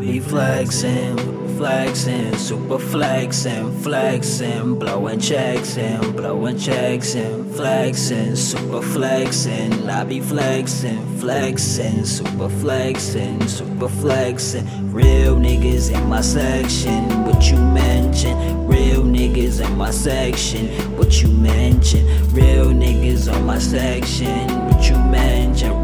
be flexing, flexing, super flexing, flexing, blowing checks and blowing checks and flexing, super flexing. I be flexing, flexing, super flexing, super flexing. Real niggas in my section, what you mention? Real niggas in my section, what you mention? Real niggas on my section, what you mention?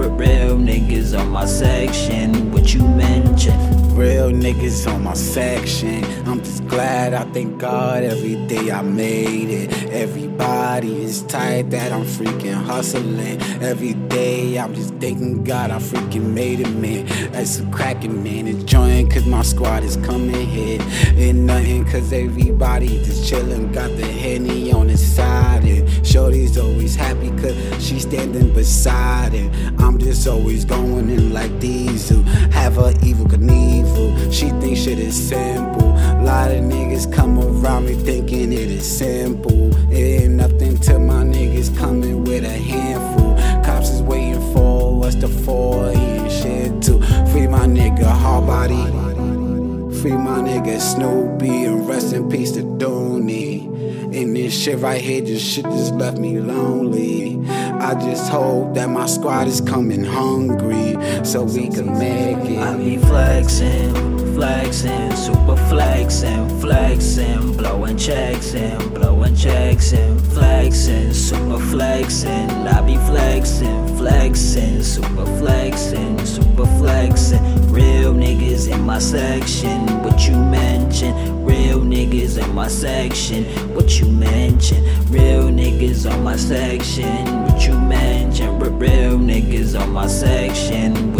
Niggas on my section. I'm just glad I thank God every day I made it. Everybody is tired that I'm freaking hustling. Every day I'm just thanking God I freaking made it, man. That's a cracking, man. Enjoying cause my squad is coming here. And nothing cause everybody just chilling. Got the henny on his side. And Shorty's always happy cause she's standing beside it. I'm just always going in like diesel. Have a Evel Knievel. Is simple. Lot of niggas come around me thinking it is simple. It ain't nothing till my niggas coming with a handful. Cops is waiting for us to fall and shit too. Free my nigga hard body. Free my nigga Snoopy and rest in peace to Dooney. And this shit right here, just shit just left me lonely. I just hope that my squad is coming hungry so we can make it. I be flexing, flexing, flexing, flexing, blowing checks and blowing checks and flexing, super flexing. I be flexing, flexing, super flexing, super flexing. Real niggas in my section, what you mention? Real niggas in my section, what you mention? Real niggas on my section, what you mention? Real niggas on my section?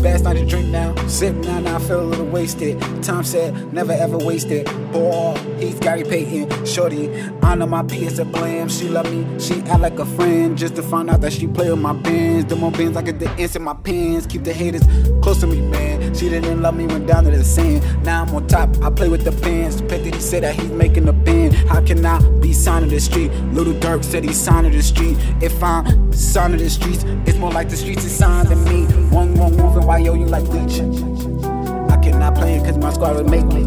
Last night to drink now, sip now, now I feel a little wasted. Tom said, never ever wasted. Boy, he's Gary Payton. Shorty, I know my P is a blam. She love me, she act like a friend. Just to find out that she play with my bands. The more bands I get the ants in my pants. Keep the haters close to me, man. She didn't love me, went down to the sand. Now I'm on top, I play with the bands. Pet that he said that he's making a band. How can I be signed to the street? Little Durk said he's signed to the street. If I'm signed to the streets, it's more like the streets is signed to me. My squad would make me.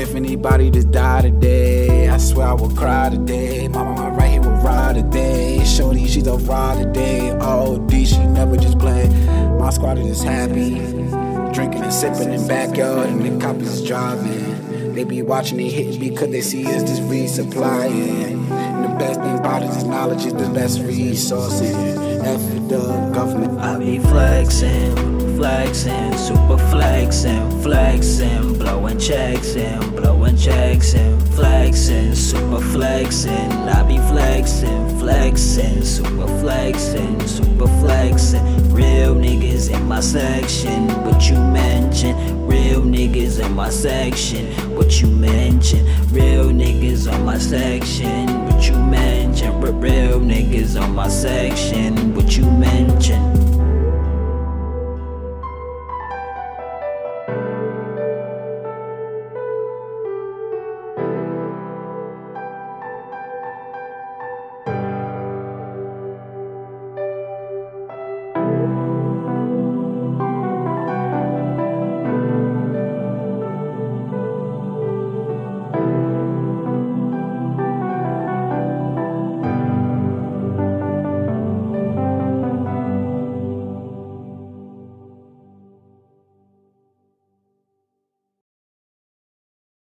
If anybody just die today, I swear I will cry today. My mama right here will ride today. Shorty, she's a ride today. OD, she never just play. My squad is just happy. Drinking and sipping in backyard, and the cops is driving. They be watching they hit because they see us just resupplying. And the best thing about it is knowledge is the best resource. And F the government. I be flexing, flexing, super flexing, flexing, blowing checks and blowing checks and flexing, super flexing. I be flexing, flexing, super flexing, super flexing. Real niggas in my section, what you mention? Real niggas in my section, what you mention? Real niggas on my section, what you mention? Real niggas on my section, what you mention?